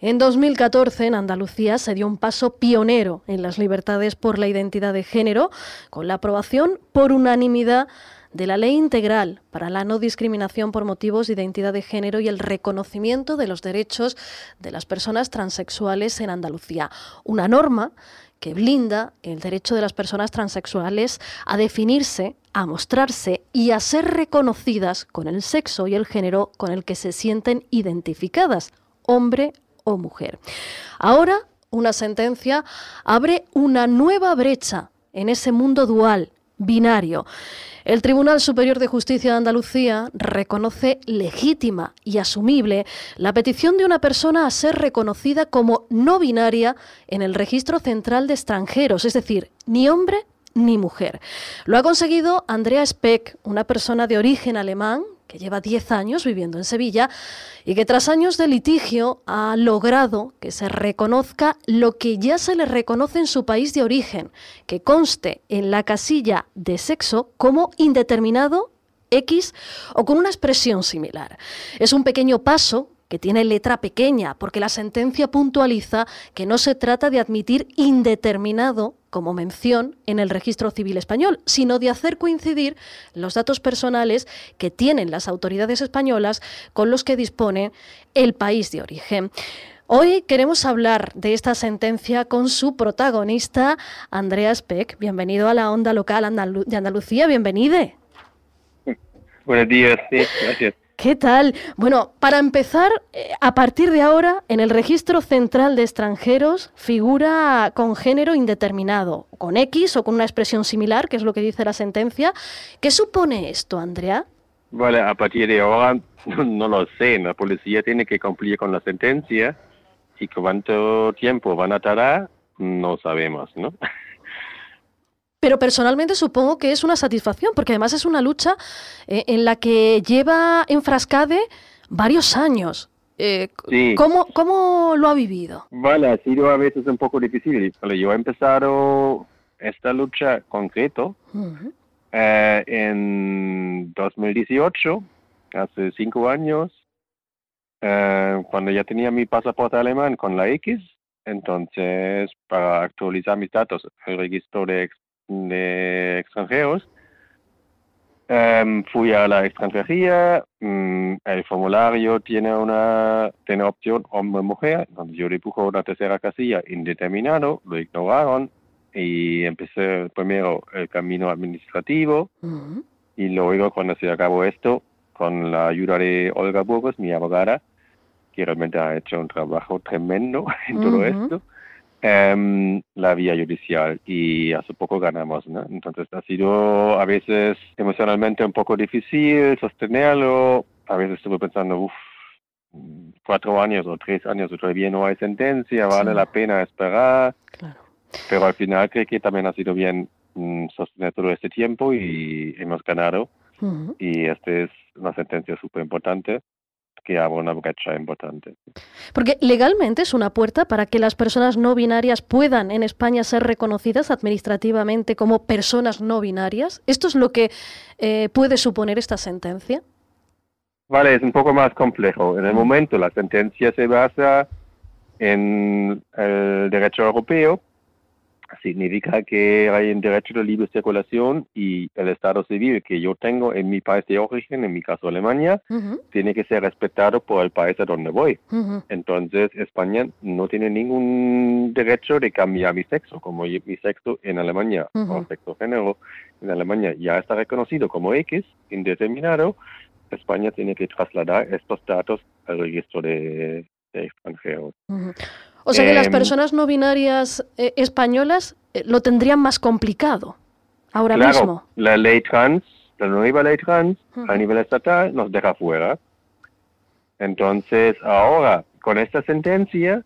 En 2014, en Andalucía, se dio un paso pionero en las libertades por la identidad de género, con la aprobación por unanimidad de la Ley Integral para la No Discriminación por Motivos de Identidad de Género y el reconocimiento de los derechos de las personas transexuales en Andalucía. Una norma que blinda el derecho de las personas transexuales a definirse, a mostrarse y a ser reconocidas con el sexo y el género con el que se sienten identificadas, hombre o mujer. Ahora, una sentencia abre una nueva brecha en ese mundo dual, binario. El Tribunal Superior de Justicia de Andalucía reconoce legítima y asumible la petición de una persona a ser reconocida como no binaria en el Registro Central de Extranjeros, es decir, ni hombre ni mujer. Lo ha conseguido Andrea Speck, una persona de origen alemán que lleva 10 años viviendo en Sevilla y que tras años de litigio ha logrado que se reconozca lo que ya se le reconoce en su país de origen, que conste en la casilla de sexo como indeterminado X o con una expresión similar. Es un pequeño paso que tiene letra pequeña, porque la sentencia puntualiza que no se trata de admitir indeterminado como mención en el registro civil español, sino de hacer coincidir los datos personales que tienen las autoridades españolas con los que dispone el país de origen. Hoy queremos hablar de esta sentencia con su protagonista, Andrea Speck. Bienvenido a la onda local de Andalucía, bienvenide. Buenos días, sí, gracias. ¿Qué tal? Bueno, para empezar, eh, a partir de ahora, en el registro central de extranjeros figura con género indeterminado, con X o con una expresión similar, que es lo que dice la sentencia. ¿Qué supone esto, Andrea? Vale, a partir de ahora no lo sé. La policía tiene que cumplir con la sentencia y cuánto tiempo van a tardar, no sabemos, ¿no? Pero personalmente supongo que es una satisfacción, porque además es una lucha eh, en la que lleva enfrascade varios años. Eh, ¿cómo, lo ha vivido? Vale, ha sido a veces un poco difícil. Yo he empezado esta lucha concreto eh, en 2018, hace cinco años, cuando ya tenía mi pasaporte alemán con la X. Entonces, para actualizar mis datos, el registro de de extranjeros. Em, fui a la extranjería, mm, el formulario tiene una tiene opción hombre-mujer, entonces yo dibujo una tercera casilla indeterminado, lo ignoraron y empecé primero el camino administrativo y luego cuando se acabó esto, con la ayuda de Olga Burgos, mi abogada, que realmente ha hecho un trabajo tremendo en todo esto, Em, la vía judicial y hace poco ganamos, ¿no? Entonces ha sido a veces emocionalmente un poco difícil sostenerlo, a veces estuve pensando, uff, cuatro años o tres años todavía no hay sentencia, vale la pena esperar, pero al final creo que también ha sido bien mm, sostener todo este tiempo y hemos ganado. Y esta es una sentencia súper importante que abre una brecha importante. Porque legalmente es una puerta para que las personas no binarias puedan en España ser reconocidas administrativamente como personas no binarias. ¿Esto es lo que eh, puede suponer esta sentencia? Vale, es un poco más complejo. En el momento la sentencia se basa en el derecho europeo, significa que hay un derecho de libre circulación y el estado civil que yo tengo en mi país de origen, en mi caso Alemania, tiene que ser respetado por el país a donde voy. Entonces España no tiene ningún derecho de cambiar mi sexo, como mi sexo en Alemania o sexo género en Alemania ya está reconocido como X, indeterminado. España tiene que trasladar estos datos al registro de, extranjeros. O sea que las em, personas no binarias eh, españolas eh, lo tendrían más complicado ahora claro, mismo. La ley trans, la nueva ley trans a nivel estatal nos deja fuera. Entonces, ahora, con esta sentencia,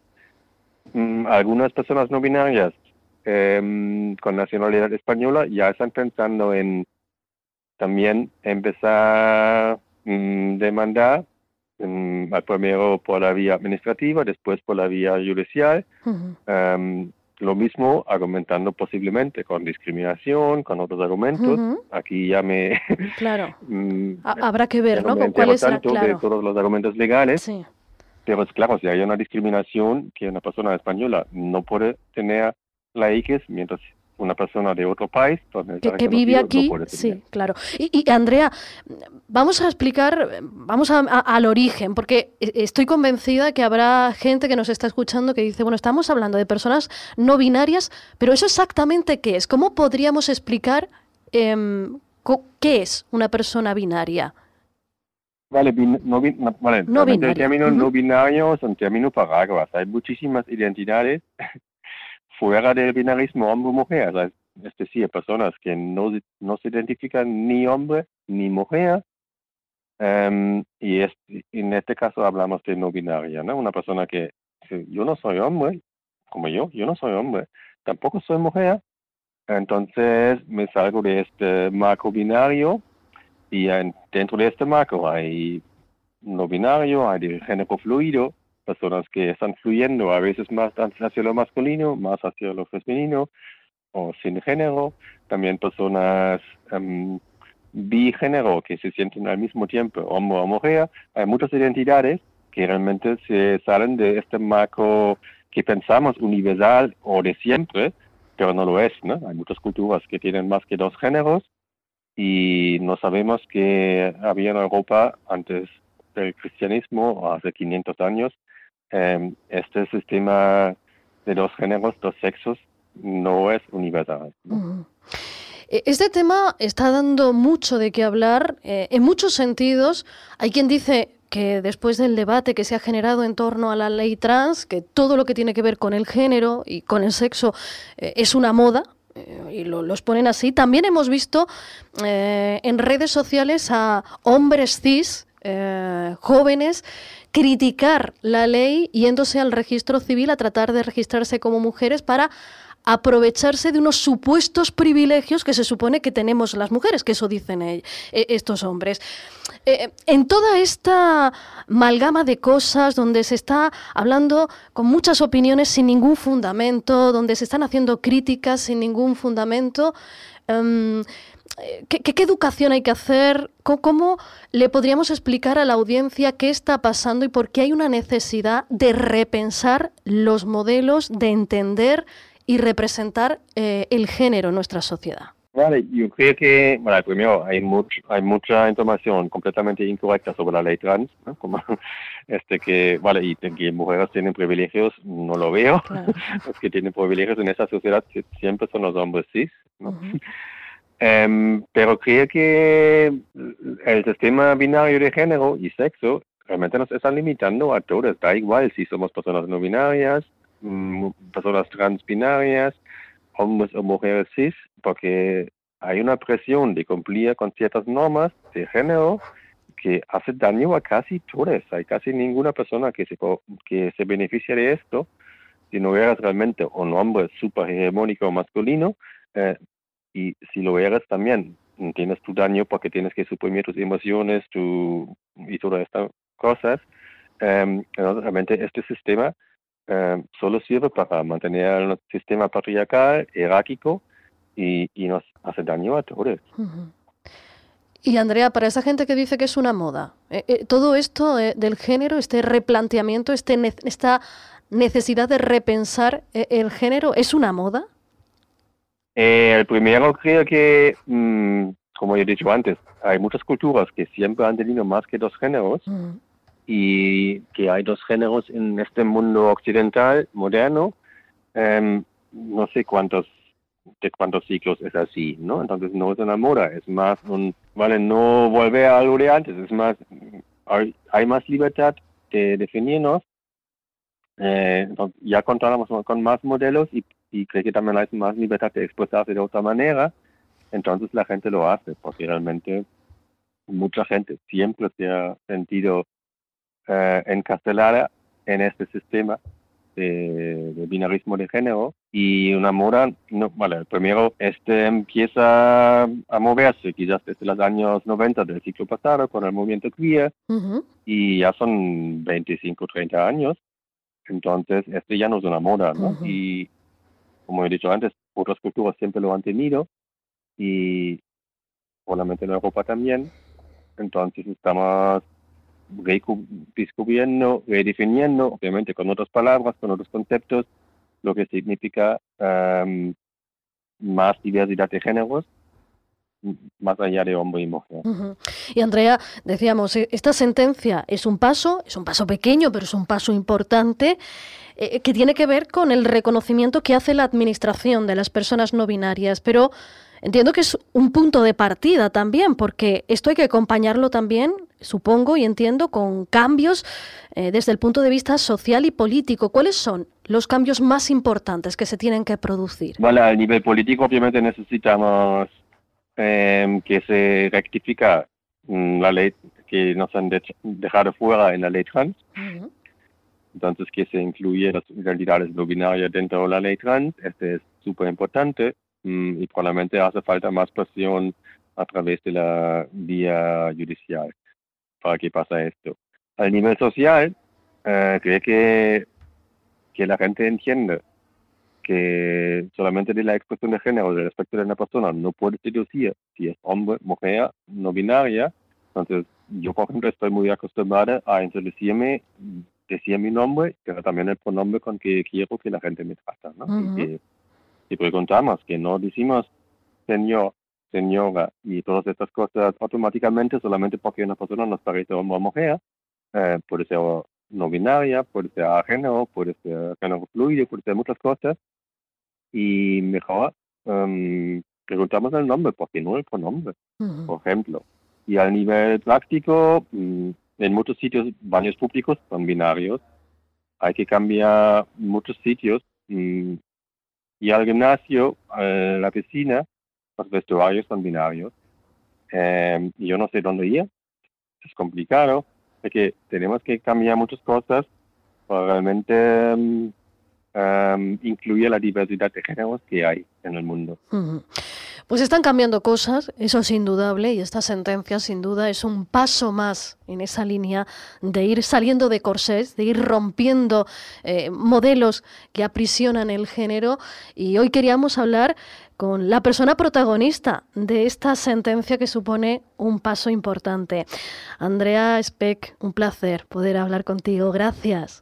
mm, algunas personas no binarias em, con nacionalidad española ya están pensando en también empezar a mm, demandar Mm, primero por la vía administrativa, después por la vía judicial. Em, lo mismo argumentando posiblemente con discriminación, con otros argumentos. Aquí ya me... Claro. Mm, habrá que ver, ¿no? ¿Con cuál es tanto de todos los argumentos legales. Pero es claro, si hay una discriminación que una persona española no puede tener la X mientras una persona de otro país que, vive aquí, sí, claro. Y, Andrea, vamos a explicar, vamos al origen, porque e, estoy convencida que habrá gente que nos está escuchando que dice, bueno, estamos hablando de personas no binarias, pero eso exactamente qué es. ¿Cómo podríamos explicar em, qué es una persona binaria? Vale, no, vale, no binario. el término no binario es un término paraguas. Hay muchísimas identidades fuera del binarismo hombre-mujer, es decir, personas que no, no se identifican ni hombre ni mujer, em, y en este caso hablamos de no binaria, ¿no? Una persona que yo no soy hombre, como yo, yo no soy hombre, tampoco soy mujer, entonces me salgo de este marco binario y dentro de este marco hay no binario, hay de género fluido, personas que están fluyendo a veces más hacia lo masculino, más hacia lo femenino o sin género, también personas um, bigénero que se sienten al mismo tiempo hombre o mujer. Hay muchas identidades que realmente se salen de este marco que pensamos universal o de siempre, pero no lo es, ¿no? Hay muchas culturas que tienen más que dos géneros y no sabemos que había en Europa antes del cristianismo, hace 500 años, Em, este sistema de dos géneros, dos sexos, no es universal. E, este tema está dando mucho de qué hablar eh, en muchos sentidos. Hay quien dice que después del debate que se ha generado en torno a la ley trans, que todo lo que tiene que ver con el género y con el sexo eh, es una moda, eh, y lo, los ponen así. También hemos visto en redes sociales a hombres cis, jóvenes, criticar la ley yéndose al registro civil a tratar de registrarse como mujeres para aprovecharse de unos supuestos privilegios que se supone que tenemos las mujeres, que eso dicen e, estos hombres. Eh, en toda esta amalgama de cosas donde se está hablando con muchas opiniones sin ningún fundamento, donde se están haciendo críticas sin ningún fundamento, em, ¿Qué, educación hay que hacer? ¿Cómo, le podríamos explicar a la audiencia qué está pasando y por qué hay una necesidad de repensar los modelos, de entender y representar eh, el género en nuestra sociedad? Vale, yo creo que, bueno, primero hay, hay mucha información completamente incorrecta sobre la ley trans, como este que, vale, y que mujeres tienen privilegios, no lo veo, los que tienen privilegios en esa sociedad siempre son los hombres cis, ¿no? Em, pero creo que el sistema binario de género y sexo realmente nos está limitando a todos. Da igual si somos personas no binarias, mm, personas transbinarias, hombres o mujeres cis, porque hay una presión de cumplir con ciertas normas de género que hace daño a casi todos. Hay casi ninguna persona que se, que se beneficia de esto. Si no eres realmente un hombre super hegemónico masculino, eh, y si lo eres también, tienes tu daño porque tienes que suprimir tus emociones tu, y todas estas cosas. Um, realmente este sistema em, solo sirve para mantener el sistema patriarcal, jerárquico y, y nos hace daño a todos. Y Andrea, para esa gente que dice que es una moda, eh, eh, todo esto eh, del género, este replanteamiento, este esta necesidad de repensar el género, ¿es una moda? Eh, el primero creo que, mm, como he dicho antes, hay muchas culturas que siempre han tenido más que dos géneros mm. y que hay dos géneros en este mundo occidental moderno. Em, no sé cuántos de cuántos ciclos es así, ¿no? Entonces no es una moda, es más un, vale, no volver a algo de antes, es más, hay, hay más libertad de definirnos eh, ya contamos con más modelos y, y creo que también hay más libertad de expresarse de otra manera, entonces la gente lo hace, porque realmente mucha gente siempre se ha sentido eh, encarcelada en este sistema de, binarismo de género y una moda, no, vale, primero este empieza a moverse quizás desde los años 90 del ciclo pasado con el movimiento queer y ya son 25, 30 años entonces, esto ya no es una moda, ¿no? Y como he dicho antes, otras culturas siempre lo han tenido y probablemente en Europa también. Entonces estamos redescubriendo, redefiniendo, obviamente con otras palabras, con otros conceptos, lo que significa em, más diversidad de géneros más allá de hombre y mujer. Y Andrea, decíamos, e, esta sentencia es un paso, es un paso pequeño, pero es un paso importante, eh, que tiene que ver con el reconocimiento que hace la Administración de las personas no binarias, pero entiendo que es un punto de partida también, porque esto hay que acompañarlo también, supongo y entiendo, con cambios eh, desde el punto de vista social y político. ¿Cuáles son los cambios más importantes que se tienen que producir? Bueno, a nivel político obviamente necesitamos eh, que se rectifica mm, la ley que nos han dejado fuera en la ley trans. Entonces, que se incluye las identidades no binarias dentro de la ley trans. Este es súper importante mm, y probablemente hace falta más presión a través de la vía judicial para que pase esto. Al nivel social, eh, creo que, que la gente entiende que solamente de la expresión de género del aspecto de una persona no puede deducir si es hombre, mujer, no binaria. Entonces, yo, por ejemplo, estoy muy acostumbrada a introducirme, decir mi nombre, pero también el pronombre con que quiero que la gente me trata. ¿no? y, que, preguntamos, que no decimos señor, señora y todas estas cosas automáticamente solamente porque una persona nos parece hombre o mujer, eh, puede ser no binaria, puede ser género, puede ser género fluido, puede ser muchas cosas, y mejor um, preguntamos el nombre, porque no el pronombre, por ejemplo. Y al nivel práctico, mm, en muchos sitios, baños públicos son binarios. Hay que cambiar muchos sitios. Mm, y al gimnasio, a la piscina, los vestuarios son binarios. Em, y yo no sé dónde ir. Es complicado. Porque tenemos que cambiar muchas cosas para realmente mm, incluye la diversidad de géneros que hay en el mundo. Pues están cambiando cosas, eso es indudable, y esta sentencia sin duda es un paso más en esa línea de ir saliendo de corsés, de ir rompiendo eh, modelos que aprisionan el género. Y hoy queríamos hablar con la persona protagonista de esta sentencia que supone un paso importante. Andrea Speck, un placer poder hablar contigo. Gracias.